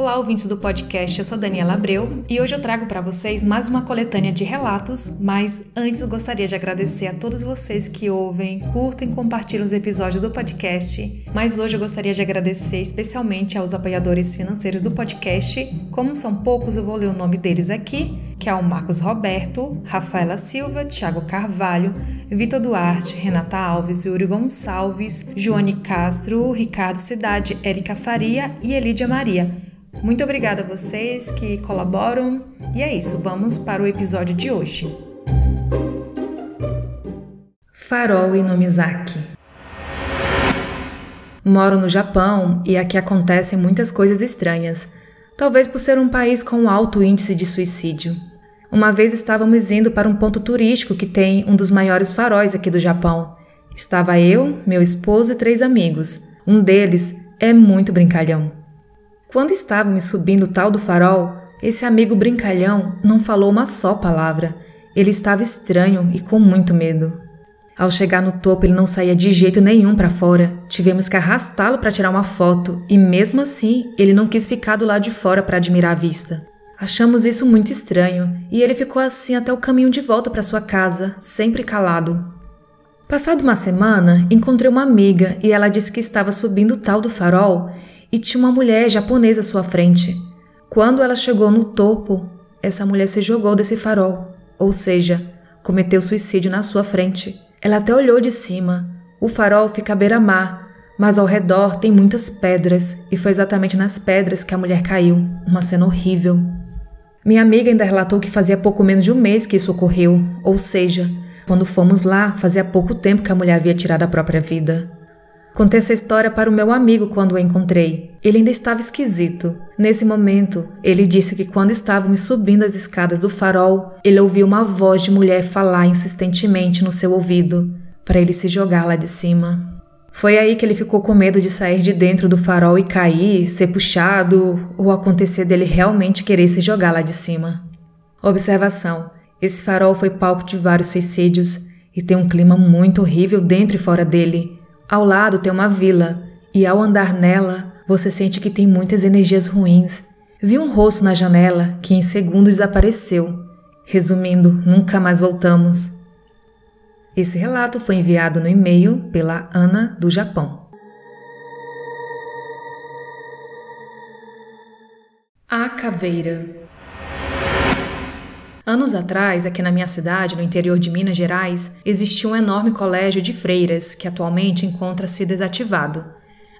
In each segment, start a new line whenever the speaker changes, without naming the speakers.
Olá, ouvintes do podcast. Eu sou Daniela Abreu e hoje eu trago para vocês mais uma coletânea de relatos. Mas antes eu gostaria de agradecer a todos vocês que ouvem, curtem e compartilham os episódios do podcast. Mas hoje eu gostaria de agradecer especialmente aos apoiadores financeiros do podcast. Como são poucos, eu vou ler o nome deles aqui, que é o Marcos Roberto, Rafaela Silva, Thiago Carvalho, Vitor Duarte, Renata Alves, Yuri Gonçalves, Joane Castro, Ricardo Cidade, Érica Faria e Elídia Maria. Muito obrigada a vocês que colaboram. E é isso, vamos para o episódio de hoje. Farol e Nomizaki. Moro no Japão e aqui acontecem muitas coisas estranhas, talvez por ser um país com alto índice de suicídio. Uma vez estávamos indo para um ponto turístico que tem um dos maiores faróis aqui do Japão. Estava eu, meu esposo e três amigos. Um deles é muito brincalhão. Quando estávamos subindo o tal do farol, esse amigo brincalhão não falou uma só palavra. Ele estava estranho e com muito medo. Ao chegar no topo, ele não saía de jeito nenhum para fora. Tivemos que arrastá-lo para tirar uma foto e, mesmo assim, ele não quis ficar do lado de fora para admirar a vista. Achamos isso muito estranho e ele ficou assim até o caminho de volta para sua casa, sempre calado. Passado uma semana, encontrei uma amiga e ela disse que estava subindo o tal do farol e tinha uma mulher japonesa à sua frente. Quando ela chegou no topo, essa mulher se jogou desse farol, ou seja, cometeu suicídio na sua frente. Ela até olhou de cima. O farol fica à beira-mar, mas ao redor tem muitas pedras, e foi exatamente nas pedras que a mulher caiu. Uma cena horrível. Minha amiga ainda relatou que fazia pouco menos de um mês que isso ocorreu, ou seja, quando fomos lá, fazia pouco tempo que a mulher havia tirado a própria vida. Contei essa história para o meu amigo quando o encontrei. Ele ainda estava esquisito. Nesse momento, ele disse que quando estávamos subindo as escadas do farol, ele ouviu uma voz de mulher falar insistentemente no seu ouvido para ele se jogar lá de cima. Foi aí que ele ficou com medo de sair de dentro do farol e cair, ser puxado ou acontecer dele realmente querer se jogar lá de cima. Observação: esse farol foi palco de vários suicídios e tem um clima muito horrível dentro e fora dele. Ao lado tem uma vila, e ao andar nela, você sente que tem muitas energias ruins. Vi um rosto na janela que em segundos desapareceu. Resumindo, nunca mais voltamos. Esse relato foi enviado no e-mail pela Ana do Japão. A Caveira Anos atrás, aqui na minha cidade, no interior de Minas Gerais, existia um enorme colégio de freiras que atualmente encontra-se desativado.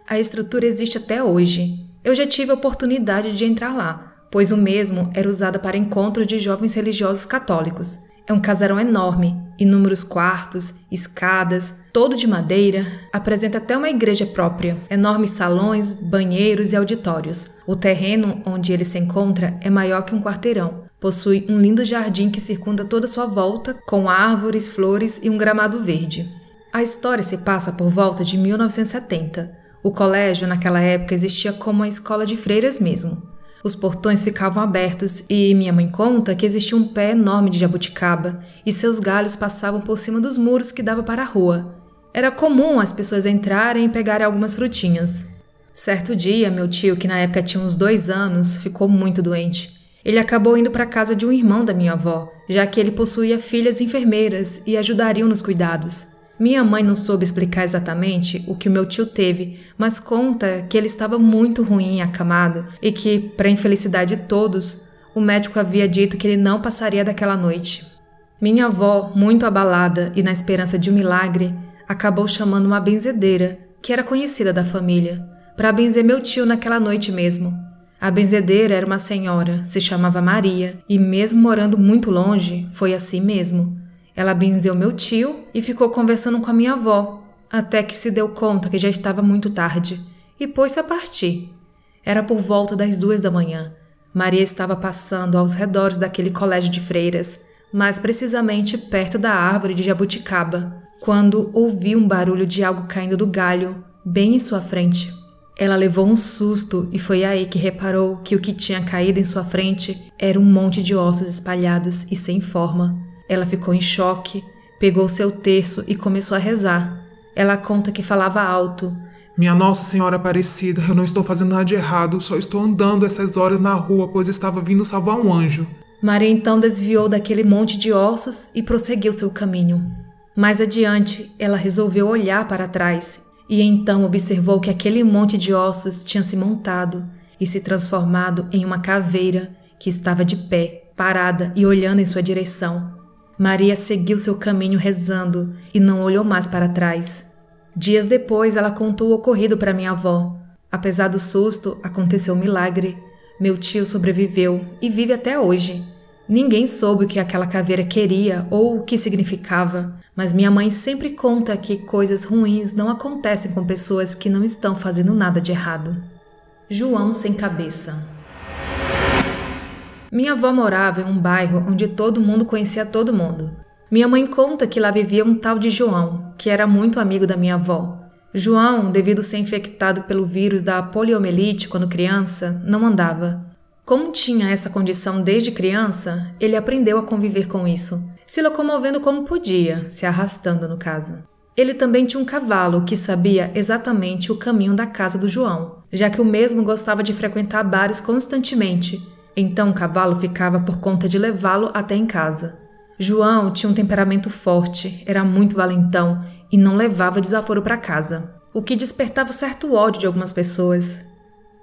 A estrutura existe até hoje. Eu já tive a oportunidade de entrar lá, pois o mesmo era usado para encontros de jovens religiosos católicos. É um casarão enorme, inúmeros quartos, escadas, todo de madeira, apresenta até uma igreja própria, enormes salões, banheiros e auditórios. O terreno onde ele se encontra é maior que um quarteirão, Possui um lindo jardim que circunda toda sua volta, com árvores, flores e um gramado verde. A história se passa por volta de 1970. O colégio, naquela época, existia como uma escola de freiras mesmo. Os portões ficavam abertos e minha mãe conta que existia um pé enorme de jabuticaba e seus galhos passavam por cima dos muros que dava para a rua. Era comum as pessoas entrarem e pegarem algumas frutinhas. Certo dia, meu tio, que na época tinha uns dois anos, ficou muito doente. Ele acabou indo para a casa de um irmão da minha avó, já que ele possuía filhas enfermeiras e ajudariam nos cuidados. Minha mãe não soube explicar exatamente o que o meu tio teve, mas conta que ele estava muito ruim e acamado e que, para infelicidade de todos, o médico havia dito que ele não passaria daquela noite. Minha avó, muito abalada e na esperança de um milagre, acabou chamando uma benzedeira, que era conhecida da família, para benzer meu tio naquela noite mesmo. A benzedeira era uma senhora, se chamava Maria, e mesmo morando muito longe, foi assim mesmo. Ela benzeu meu tio e ficou conversando com a minha avó, até que se deu conta que já estava muito tarde, e pôs-se a partir. Era por volta das duas da manhã. Maria estava passando aos redores daquele colégio de freiras, mais precisamente perto da árvore de jabuticaba, quando ouviu um barulho de algo caindo do galho, bem em sua frente. Ela levou um susto e foi aí que reparou que o que tinha caído em sua frente era um monte de ossos espalhados e sem forma. Ela ficou em choque, pegou seu terço e começou a rezar. Ela conta que falava alto:
Minha Nossa Senhora Aparecida, eu não estou fazendo nada de errado, só estou andando essas horas na rua, pois estava vindo salvar um anjo.
Maria então desviou daquele monte de ossos e prosseguiu seu caminho. Mais adiante, ela resolveu olhar para trás e então observou que aquele monte de ossos tinha se montado e se transformado em uma caveira que estava de pé, parada e olhando em sua direção. Maria seguiu seu caminho rezando e não olhou mais para trás. Dias depois, ela contou o ocorrido para minha avó. Apesar do susto, aconteceu um milagre. Meu tio sobreviveu e vive até hoje. Ninguém soube o que aquela caveira queria ou o que significava, mas minha mãe sempre conta que coisas ruins não acontecem com pessoas que não estão fazendo nada de errado. João sem cabeça. Minha avó morava em um bairro onde todo mundo conhecia todo mundo. Minha mãe conta que lá vivia um tal de João, que era muito amigo da minha avó. João, devido ser infectado pelo vírus da poliomielite quando criança, não andava. Como tinha essa condição desde criança, ele aprendeu a conviver com isso, se locomovendo como podia, se arrastando no caso. Ele também tinha um cavalo que sabia exatamente o caminho da casa do João, já que o mesmo gostava de frequentar bares constantemente, então o cavalo ficava por conta de levá-lo até em casa. João tinha um temperamento forte, era muito valentão e não levava desaforo para casa, o que despertava certo ódio de algumas pessoas.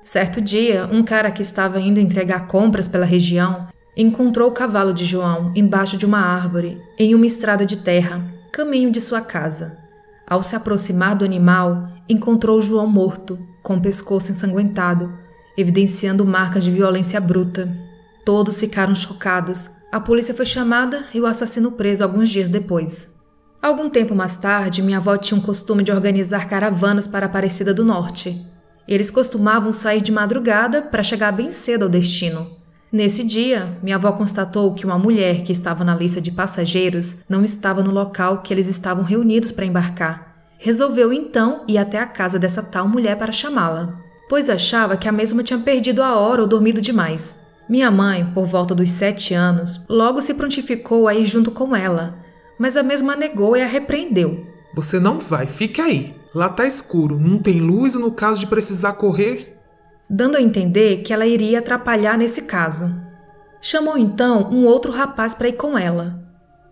Certo dia, um cara que estava indo entregar compras pela região encontrou o cavalo de João embaixo de uma árvore, em uma estrada de terra, caminho de sua casa. Ao se aproximar do animal, encontrou João morto, com o pescoço ensanguentado, evidenciando marcas de violência bruta. Todos ficaram chocados, a polícia foi chamada e o assassino preso alguns dias depois. Algum tempo mais tarde, minha avó tinha um costume de organizar caravanas para a Aparecida do Norte. Eles costumavam sair de madrugada para chegar bem cedo ao destino. Nesse dia, minha avó constatou que uma mulher que estava na lista de passageiros não estava no local que eles estavam reunidos para embarcar. Resolveu então ir até a casa dessa tal mulher para chamá-la, pois achava que a mesma tinha perdido a hora ou dormido demais. Minha mãe, por volta dos sete anos, logo se prontificou a ir junto com ela, mas a mesma negou e a repreendeu.
Você não vai, fique aí. Lá tá escuro, não tem luz e no caso de precisar correr.
Dando a entender que ela iria atrapalhar nesse caso. Chamou então um outro rapaz para ir com ela.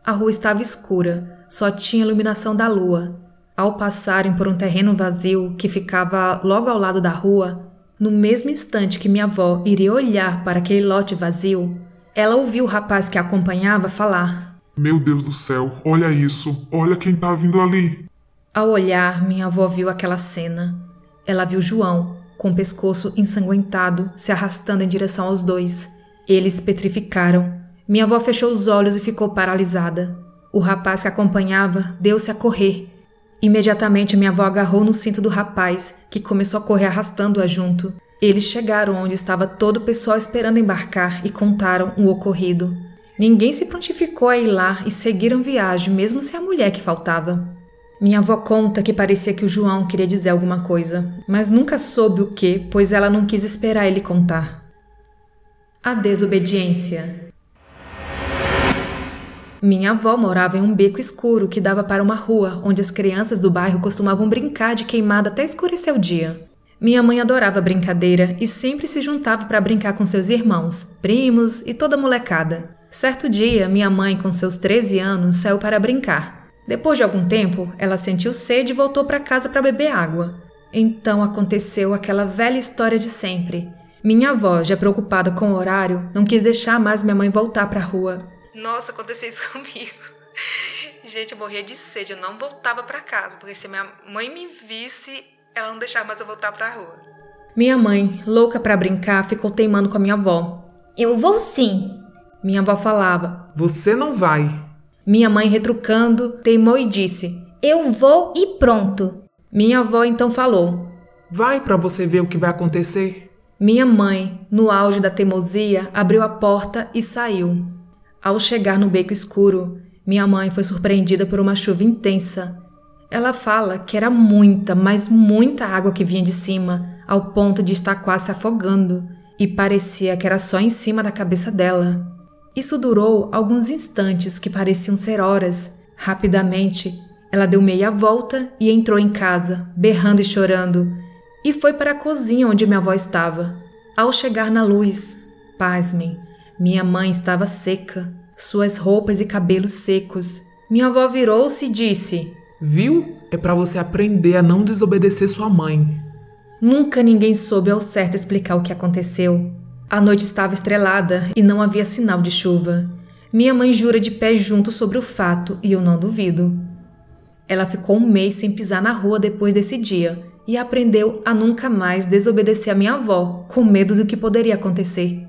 A rua estava escura, só tinha iluminação da lua. Ao passarem por um terreno vazio que ficava logo ao lado da rua, no mesmo instante que minha avó iria olhar para aquele lote vazio, ela ouviu o rapaz que a acompanhava falar:
Meu Deus do céu, olha isso, olha quem tá vindo ali.
Ao olhar, minha avó viu aquela cena. Ela viu João, com o pescoço ensanguentado, se arrastando em direção aos dois. Eles petrificaram. Minha avó fechou os olhos e ficou paralisada. O rapaz que acompanhava deu-se a correr Imediatamente minha avó agarrou no cinto do rapaz, que começou a correr arrastando-a junto. Eles chegaram onde estava todo o pessoal esperando embarcar e contaram o ocorrido. Ninguém se prontificou a ir lá e seguiram viagem, mesmo sem a mulher que faltava. Minha avó conta que parecia que o João queria dizer alguma coisa, mas nunca soube o que, pois ela não quis esperar ele contar. A desobediência. Minha avó morava em um beco escuro que dava para uma rua onde as crianças do bairro costumavam brincar de queimada até escurecer o dia. Minha mãe adorava brincadeira e sempre se juntava para brincar com seus irmãos, primos e toda molecada. Certo dia, minha mãe, com seus 13 anos, saiu para brincar. Depois de algum tempo, ela sentiu sede e voltou para casa para beber água. Então aconteceu aquela velha história de sempre. Minha avó, já preocupada com o horário, não quis deixar mais minha mãe voltar para a rua nossa, aconteceu isso comigo. Gente, eu morria de sede, eu não voltava para casa, porque se minha mãe me visse, ela não deixava mais eu voltar para a rua. Minha mãe, louca para brincar, ficou teimando com a minha avó.
Eu vou sim.
Minha avó falava:
Você não vai.
Minha mãe, retrucando, teimou e disse:
Eu vou e pronto.
Minha avó então falou:
Vai para você ver o que vai acontecer.
Minha mãe, no auge da teimosia, abriu a porta e saiu. Ao chegar no beco escuro, minha mãe foi surpreendida por uma chuva intensa. Ela fala que era muita, mas muita água que vinha de cima, ao ponto de estar quase se afogando, e parecia que era só em cima da cabeça dela. Isso durou alguns instantes que pareciam ser horas. Rapidamente, Ela deu meia volta e entrou em casa, berrando e chorando, e foi para a cozinha onde minha avó estava. Ao chegar na luz, pasmem, minha mãe estava seca, suas roupas e cabelos secos. Minha avó virou-se e disse:
Viu? É para você aprender a não desobedecer sua mãe.
Nunca ninguém soube ao certo explicar o que aconteceu. A noite estava estrelada e não havia sinal de chuva. Minha mãe jura de pé junto sobre o fato e eu não duvido. Ela ficou um mês sem pisar na rua depois desse dia e aprendeu a nunca mais desobedecer a minha avó, com medo do que poderia acontecer.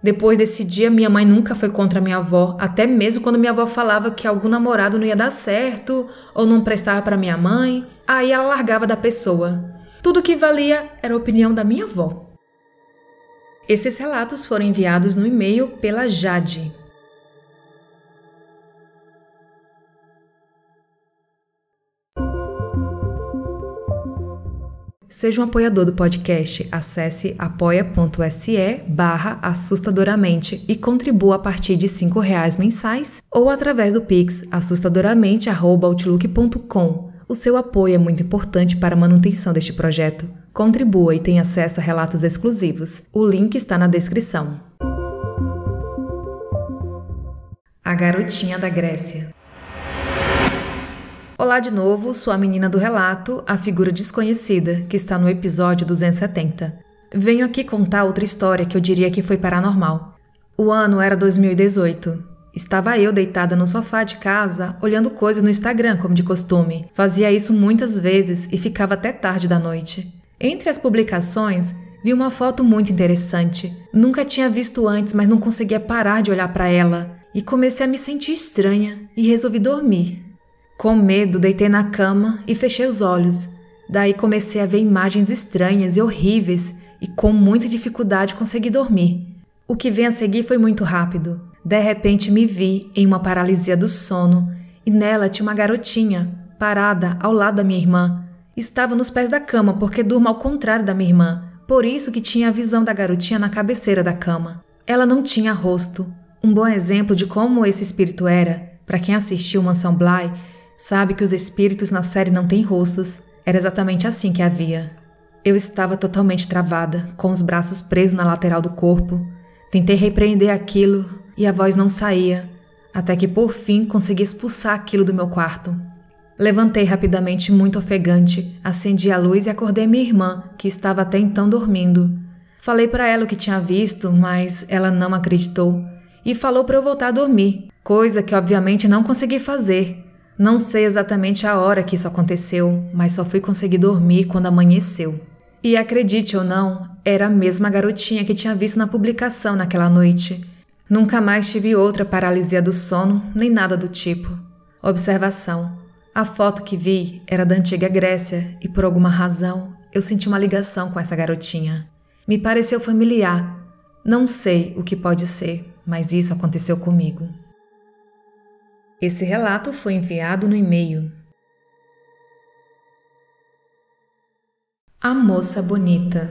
Depois desse dia, minha mãe nunca foi contra minha avó, até mesmo quando minha avó falava que algum namorado não ia dar certo ou não prestava para minha mãe, aí ela largava da pessoa. Tudo que valia era a opinião da minha avó. Esses relatos foram enviados no e-mail pela Jade. Seja um apoiador do podcast. Acesse apoia.se barra assustadoramente e contribua a partir de R$ reais mensais ou através do Pix assustadoramente.outlook.com. O seu apoio é muito importante para a manutenção deste projeto. Contribua e tenha acesso a relatos exclusivos. O link está na descrição. A Garotinha da Grécia Olá de novo, sou a menina do relato, a figura desconhecida, que está no episódio 270. Venho aqui contar outra história que eu diria que foi paranormal. O ano era 2018. Estava eu deitada no sofá de casa, olhando coisas no Instagram, como de costume. Fazia isso muitas vezes e ficava até tarde da noite. Entre as publicações, vi uma foto muito interessante. Nunca tinha visto antes, mas não conseguia parar de olhar para ela. E comecei a me sentir estranha e resolvi dormir. Com medo, deitei na cama e fechei os olhos. Daí comecei a ver imagens estranhas e horríveis e com muita dificuldade consegui dormir. O que vem a seguir foi muito rápido. De repente me vi em uma paralisia do sono e nela tinha uma garotinha parada ao lado da minha irmã. Estava nos pés da cama porque durmo ao contrário da minha irmã, por isso que tinha a visão da garotinha na cabeceira da cama. Ela não tinha rosto. Um bom exemplo de como esse espírito era, para quem assistiu Mansão Bly, Sabe que os espíritos na série não têm rostos. Era exatamente assim que havia. Eu estava totalmente travada, com os braços presos na lateral do corpo. Tentei repreender aquilo e a voz não saía, até que por fim consegui expulsar aquilo do meu quarto. Levantei rapidamente, muito ofegante, acendi a luz e acordei minha irmã, que estava até então dormindo. Falei para ela o que tinha visto, mas ela não acreditou e falou para eu voltar a dormir, coisa que obviamente não consegui fazer, não sei exatamente a hora que isso aconteceu, mas só fui conseguir dormir quando amanheceu. E acredite ou não, era a mesma garotinha que tinha visto na publicação naquela noite. Nunca mais tive outra paralisia do sono, nem nada do tipo. Observação: a foto que vi era da antiga Grécia e por alguma razão eu senti uma ligação com essa garotinha. Me pareceu familiar. Não sei o que pode ser, mas isso aconteceu comigo. Esse relato foi enviado no e-mail. A Moça Bonita.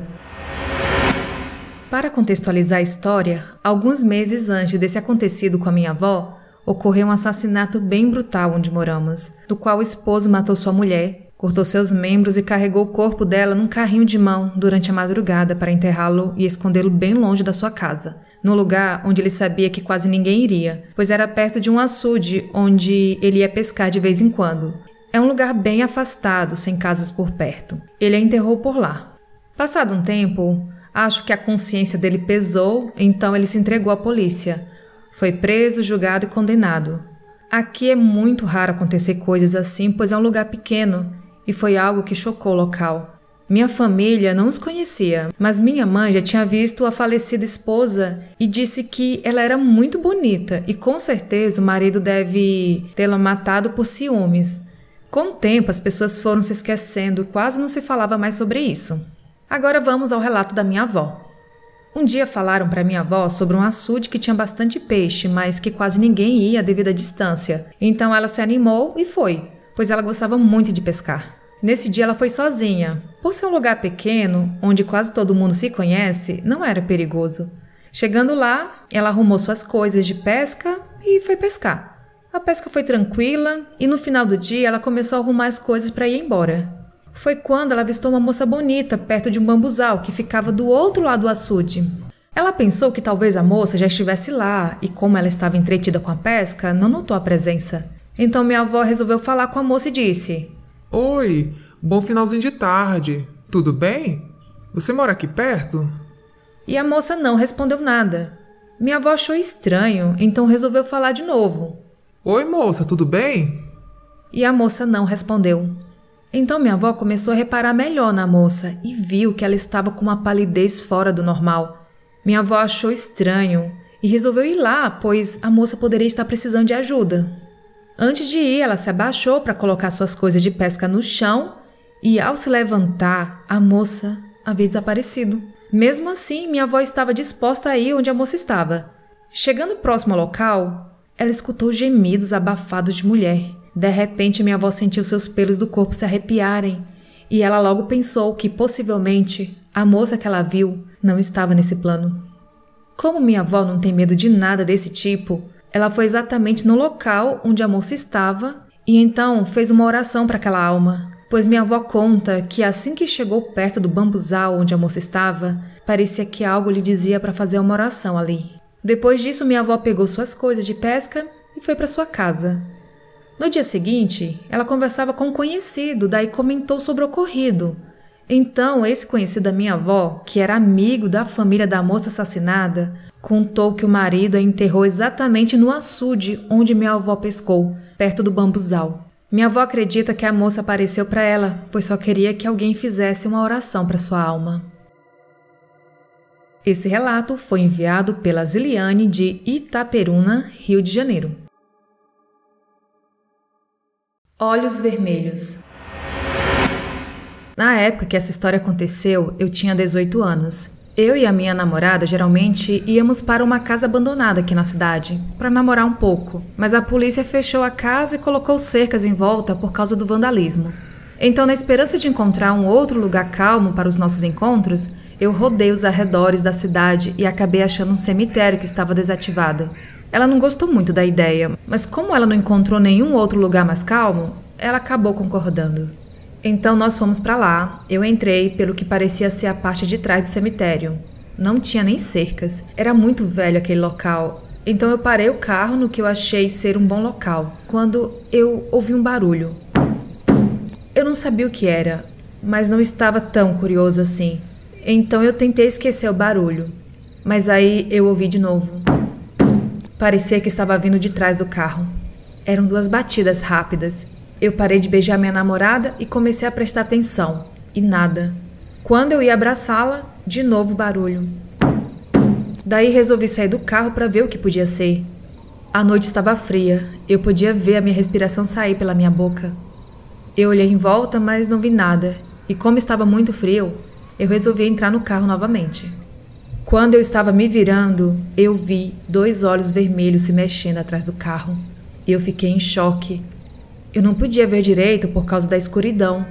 Para contextualizar a história, alguns meses antes desse acontecido com a minha avó, ocorreu um assassinato bem brutal onde moramos, do qual o esposo matou sua mulher, cortou seus membros e carregou o corpo dela num carrinho de mão durante a madrugada para enterrá-lo e escondê-lo bem longe da sua casa no lugar onde ele sabia que quase ninguém iria, pois era perto de um açude onde ele ia pescar de vez em quando. É um lugar bem afastado, sem casas por perto. Ele a enterrou por lá. Passado um tempo, acho que a consciência dele pesou, então ele se entregou à polícia. Foi preso, julgado e condenado. Aqui é muito raro acontecer coisas assim, pois é um lugar pequeno e foi algo que chocou o local. Minha família não os conhecia, mas minha mãe já tinha visto a falecida esposa e disse que ela era muito bonita e com certeza o marido deve tê-la matado por ciúmes. Com o tempo, as pessoas foram se esquecendo e quase não se falava mais sobre isso. Agora vamos ao relato da minha avó. Um dia falaram para minha avó sobre um açude que tinha bastante peixe, mas que quase ninguém ia devido à distância. Então ela se animou e foi, pois ela gostava muito de pescar. Nesse dia ela foi sozinha. Por ser um lugar pequeno, onde quase todo mundo se conhece, não era perigoso. Chegando lá, ela arrumou suas coisas de pesca e foi pescar. A pesca foi tranquila e no final do dia ela começou a arrumar as coisas para ir embora. Foi quando ela avistou uma moça bonita perto de um bambuzal que ficava do outro lado do açude. Ela pensou que talvez a moça já estivesse lá e, como ela estava entretida com a pesca, não notou a presença. Então minha avó resolveu falar com a moça e disse:
Oi, bom finalzinho de tarde. Tudo bem? Você mora aqui perto?
E a moça não respondeu nada. Minha avó achou estranho, então resolveu falar de novo.
Oi, moça, tudo bem?
E a moça não respondeu. Então minha avó começou a reparar melhor na moça e viu que ela estava com uma palidez fora do normal. Minha avó achou estranho e resolveu ir lá, pois a moça poderia estar precisando de ajuda. Antes de ir, ela se abaixou para colocar suas coisas de pesca no chão e, ao se levantar, a moça havia desaparecido. Mesmo assim, minha avó estava disposta a ir onde a moça estava. Chegando próximo ao local, ela escutou gemidos abafados de mulher. De repente, minha avó sentiu seus pelos do corpo se arrepiarem e ela logo pensou que possivelmente a moça que ela viu não estava nesse plano. Como minha avó não tem medo de nada desse tipo, ela foi exatamente no local onde a moça estava e então fez uma oração para aquela alma, pois minha avó conta que assim que chegou perto do bambuzal onde a moça estava, parecia que algo lhe dizia para fazer uma oração ali. Depois disso, minha avó pegou suas coisas de pesca e foi para sua casa. No dia seguinte, ela conversava com um conhecido, daí comentou sobre o ocorrido. Então, esse conhecido da minha avó, que era amigo da família da moça assassinada, contou que o marido a enterrou exatamente no açude onde minha avó pescou, perto do bambuzal. Minha avó acredita que a moça apareceu para ela, pois só queria que alguém fizesse uma oração para sua alma. Esse relato foi enviado pela Ziliane de Itaperuna, Rio de Janeiro. Olhos Vermelhos Na época que essa história aconteceu, eu tinha 18 anos. Eu e a minha namorada geralmente íamos para uma casa abandonada aqui na cidade, para namorar um pouco, mas a polícia fechou a casa e colocou cercas em volta por causa do vandalismo. Então, na esperança de encontrar um outro lugar calmo para os nossos encontros, eu rodei os arredores da cidade e acabei achando um cemitério que estava desativado. Ela não gostou muito da ideia, mas como ela não encontrou nenhum outro lugar mais calmo, ela acabou concordando. Então nós fomos para lá. Eu entrei pelo que parecia ser a parte de trás do cemitério. Não tinha nem cercas. Era muito velho aquele local. Então eu parei o carro no que eu achei ser um bom local, quando eu ouvi um barulho. Eu não sabia o que era, mas não estava tão curioso assim. Então eu tentei esquecer o barulho, mas aí eu ouvi de novo. Parecia que estava vindo de trás do carro. Eram duas batidas rápidas eu parei de beijar minha namorada e comecei a prestar atenção. E nada. Quando eu ia abraçá-la, de novo barulho. Daí resolvi sair do carro para ver o que podia ser. A noite estava fria. Eu podia ver a minha respiração sair pela minha boca. Eu olhei em volta, mas não vi nada. E como estava muito frio, eu resolvi entrar no carro novamente. Quando eu estava me virando, eu vi dois olhos vermelhos se mexendo atrás do carro. Eu fiquei em choque eu não podia ver direito por causa da escuridão,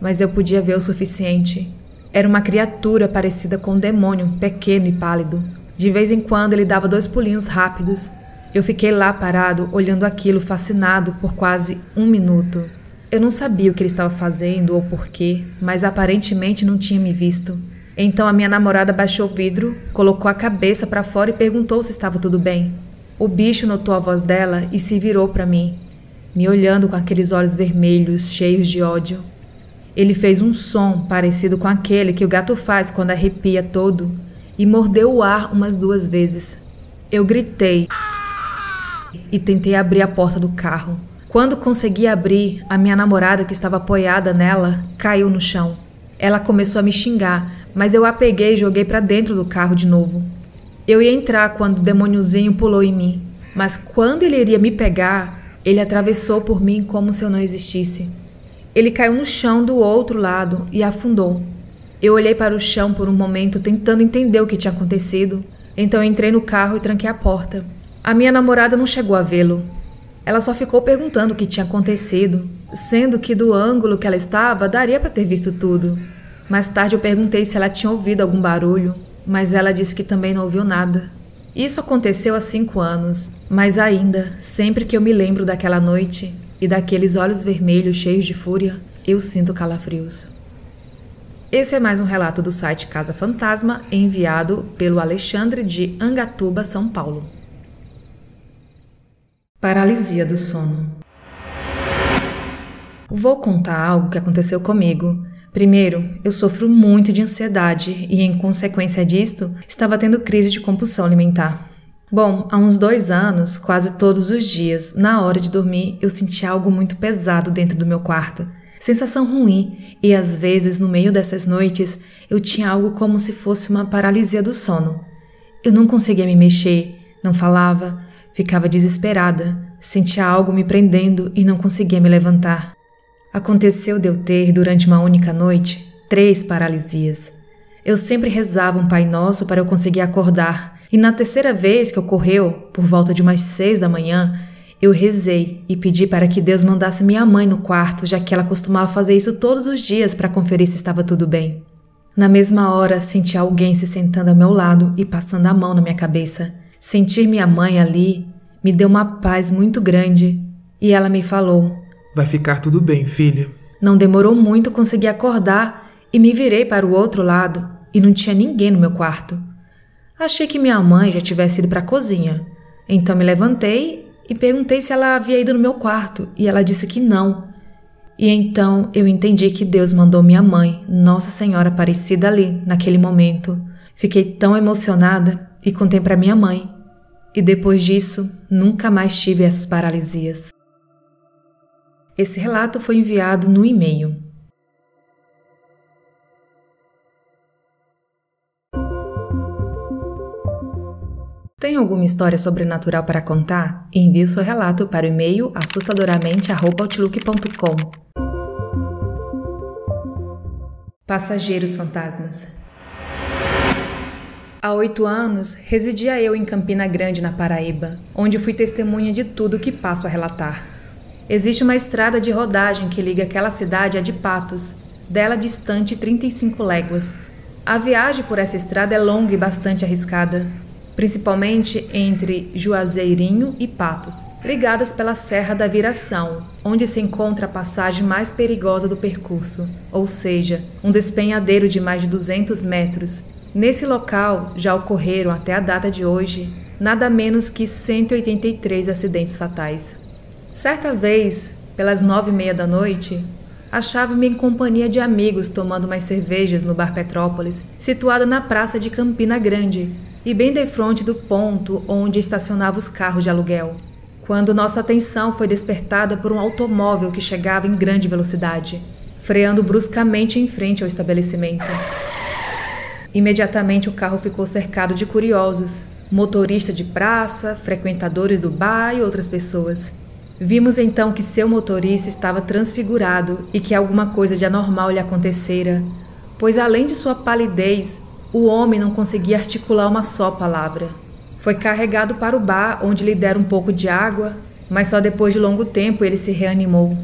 mas eu podia ver o suficiente. Era uma criatura parecida com um demônio, pequeno e pálido. De vez em quando ele dava dois pulinhos rápidos. Eu fiquei lá parado, olhando aquilo, fascinado por quase um minuto. Eu não sabia o que ele estava fazendo ou porquê, mas aparentemente não tinha me visto. Então a minha namorada baixou o vidro, colocou a cabeça para fora e perguntou se estava tudo bem. O bicho notou a voz dela e se virou para mim me olhando com aqueles olhos vermelhos, cheios de ódio. Ele fez um som parecido com aquele que o gato faz quando arrepia todo e mordeu o ar umas duas vezes. Eu gritei e tentei abrir a porta do carro. Quando consegui abrir, a minha namorada, que estava apoiada nela, caiu no chão. Ela começou a me xingar, mas eu a peguei e joguei para dentro do carro de novo. Eu ia entrar quando o demôniozinho pulou em mim, mas quando ele iria me pegar, ele atravessou por mim como se eu não existisse. Ele caiu no chão do outro lado e afundou. Eu olhei para o chão por um momento, tentando entender o que tinha acontecido. Então entrei no carro e tranquei a porta. A minha namorada não chegou a vê-lo. Ela só ficou perguntando o que tinha acontecido, sendo que do ângulo que ela estava daria para ter visto tudo. Mais tarde eu perguntei se ela tinha ouvido algum barulho, mas ela disse que também não ouviu nada. Isso aconteceu há cinco anos, mas ainda, sempre que eu me lembro daquela noite e daqueles olhos vermelhos cheios de fúria, eu sinto calafrios. Esse é mais um relato do site Casa Fantasma, enviado pelo Alexandre de Angatuba, São Paulo. Paralisia do sono. Vou contar algo que aconteceu comigo. Primeiro, eu sofro muito de ansiedade e, em consequência disto, estava tendo crise de compulsão alimentar. Bom, há uns dois anos, quase todos os dias, na hora de dormir, eu sentia algo muito pesado dentro do meu quarto. Sensação ruim, e às vezes, no meio dessas noites, eu tinha algo como se fosse uma paralisia do sono. Eu não conseguia me mexer, não falava, ficava desesperada, sentia algo me prendendo e não conseguia me levantar. Aconteceu de eu ter, durante uma única noite, três paralisias. Eu sempre rezava um Pai Nosso para eu conseguir acordar, e na terceira vez que ocorreu, por volta de umas seis da manhã, eu rezei e pedi para que Deus mandasse minha mãe no quarto, já que ela costumava fazer isso todos os dias para conferir se estava tudo bem. Na mesma hora, senti alguém se sentando ao meu lado e passando a mão na minha cabeça. Sentir minha mãe ali me deu uma paz muito grande e ela me falou:
Vai ficar tudo bem, filha.
Não demorou muito conseguir acordar e me virei para o outro lado e não tinha ninguém no meu quarto. Achei que minha mãe já tivesse ido para a cozinha. Então me levantei e perguntei se ela havia ido no meu quarto e ela disse que não. E então eu entendi que Deus mandou minha mãe, Nossa Senhora Aparecida ali, naquele momento. Fiquei tão emocionada e contei para minha mãe. E depois disso, nunca mais tive essas paralisias. Esse relato foi enviado no e-mail. Tem alguma história sobrenatural para contar? Envie o seu relato para o e-mail assustadoramente@outlook.com. Passageiros fantasmas. Há oito anos, residia eu em Campina Grande, na Paraíba, onde fui testemunha de tudo que passo a relatar. Existe uma estrada de rodagem que liga aquela cidade a de Patos, dela distante 35 léguas. A viagem por essa estrada é longa e bastante arriscada, principalmente entre Juazeirinho e Patos, ligadas pela Serra da Viração, onde se encontra a passagem mais perigosa do percurso, ou seja, um despenhadeiro de mais de 200 metros. Nesse local já ocorreram, até a data de hoje, nada menos que 183 acidentes fatais. Certa vez, pelas nove e meia da noite, achava-me em companhia de amigos tomando umas cervejas no Bar Petrópolis, situado na praça de Campina Grande e bem defronte do ponto onde estacionava os carros de aluguel, quando nossa atenção foi despertada por um automóvel que chegava em grande velocidade, freando bruscamente em frente ao estabelecimento. Imediatamente o carro ficou cercado de curiosos, motorista de praça, frequentadores do bar e outras pessoas. Vimos então que seu motorista estava transfigurado e que alguma coisa de anormal lhe acontecera, pois além de sua palidez, o homem não conseguia articular uma só palavra. Foi carregado para o bar, onde lhe deram um pouco de água, mas só depois de longo tempo ele se reanimou.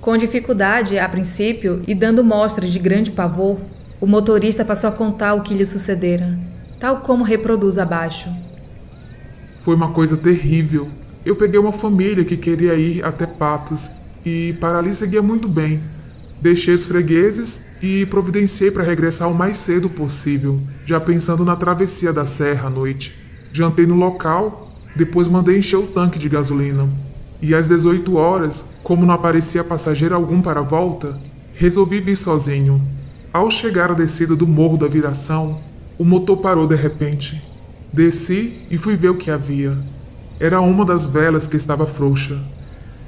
Com dificuldade, a princípio, e dando mostras de grande pavor, o motorista passou a contar o que lhe sucedera, tal como reproduz abaixo.
Foi uma coisa terrível. Eu peguei uma família que queria ir até Patos e para ali seguia muito bem. Deixei os fregueses e providenciei para regressar o mais cedo possível, já pensando na travessia da serra à noite. Jantei no local, depois mandei encher o tanque de gasolina. E às 18 horas, como não aparecia passageiro algum para a volta, resolvi vir sozinho. Ao chegar à descida do morro da viração, o motor parou de repente. Desci e fui ver o que havia. Era uma das velas que estava frouxa.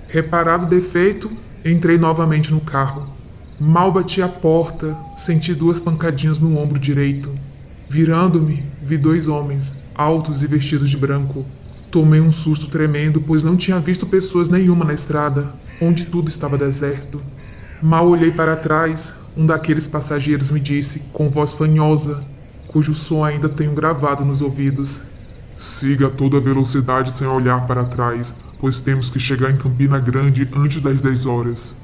Reparado o defeito, entrei novamente no carro. Mal bati a porta, senti duas pancadinhas no ombro direito. Virando-me, vi dois homens, altos e vestidos de branco. Tomei um susto tremendo, pois não tinha visto pessoas nenhuma na estrada, onde tudo estava deserto. Mal olhei para trás, um daqueles passageiros me disse, com voz fanhosa, cujo som ainda tenho gravado nos ouvidos:
Siga a toda velocidade sem olhar para trás, pois temos que chegar em Campina Grande antes das 10 horas.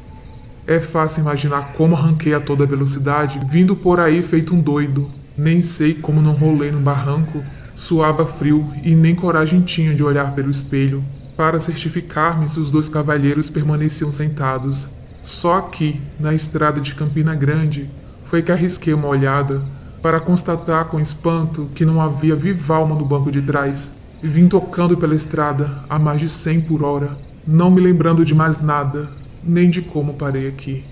É fácil imaginar como arranquei a toda velocidade, vindo por aí feito um doido. Nem sei como não rolei no barranco Suava frio e nem coragem tinha de olhar pelo espelho para certificar-me se os dois cavalheiros permaneciam sentados. Só aqui, na estrada de Campina Grande, foi que arrisquei uma olhada para constatar com espanto que não havia viva alma no banco de trás. Vim tocando pela estrada a mais de 100 por hora, não me lembrando de mais nada, nem de como parei aqui.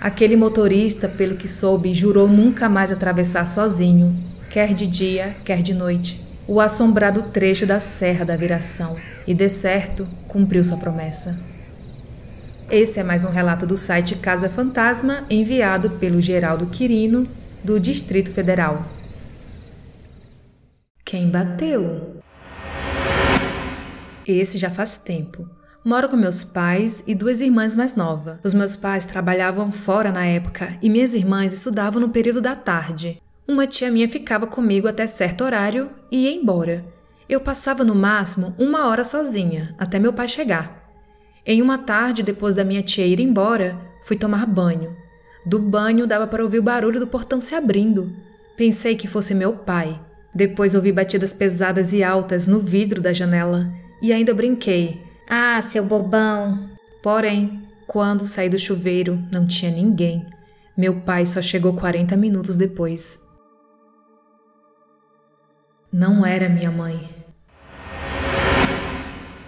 Aquele motorista, pelo que soube, jurou nunca mais atravessar sozinho, quer de dia, quer de noite, o assombrado trecho da Serra da Viração, e de certo cumpriu sua promessa. Esse é mais um relato do site Casa Fantasma, enviado pelo Geraldo Quirino, do Distrito Federal. Quem bateu? Esse já faz tempo. Moro com meus pais e duas irmãs mais novas. Os meus pais trabalhavam fora na época e minhas irmãs estudavam no período da tarde. Uma tia minha ficava comigo até certo horário e ia embora. Eu passava no máximo uma hora sozinha, até meu pai chegar. Em uma tarde, depois da minha tia ir embora, fui tomar banho. Do banho dava para ouvir o barulho do portão se abrindo. Pensei que fosse meu pai. Depois ouvi batidas pesadas e altas no vidro da janela e ainda brinquei.
Ah, seu bobão!
Porém, quando saí do chuveiro, não tinha ninguém. Meu pai só chegou 40 minutos depois. Não era minha mãe.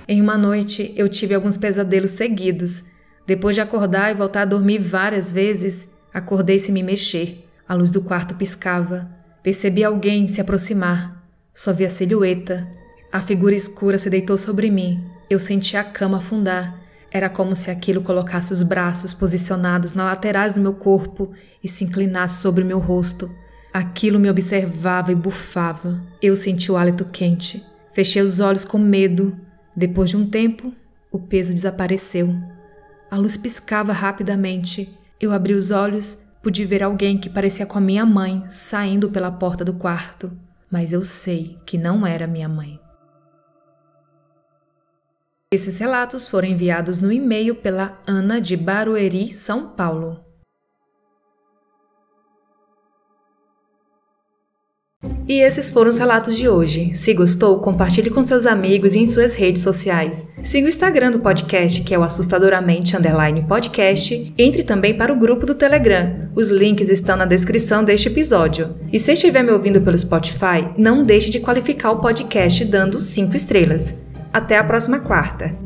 Em uma noite, eu tive alguns pesadelos seguidos. Depois de acordar e voltar a dormir várias vezes, acordei sem me mexer. A luz do quarto piscava. Percebi alguém se aproximar. Só vi a silhueta. A figura escura se deitou sobre mim. Eu senti a cama afundar. Era como se aquilo colocasse os braços posicionados na laterais do meu corpo e se inclinasse sobre meu rosto. Aquilo me observava e bufava. Eu senti o hálito quente. Fechei os olhos com medo. Depois de um tempo, o peso desapareceu. A luz piscava rapidamente. Eu abri os olhos, pude ver alguém que parecia com a minha mãe saindo pela porta do quarto, mas eu sei que não era minha mãe. Esses relatos foram enviados no e-mail pela Ana de Barueri, São Paulo. E esses foram os relatos de hoje. Se gostou, compartilhe com seus amigos e em suas redes sociais. Siga o Instagram do podcast, que é o assustadoramente underline podcast. Entre também para o grupo do Telegram. Os links estão na descrição deste episódio. E se estiver me ouvindo pelo Spotify, não deixe de qualificar o podcast dando 5 estrelas. Até a próxima quarta!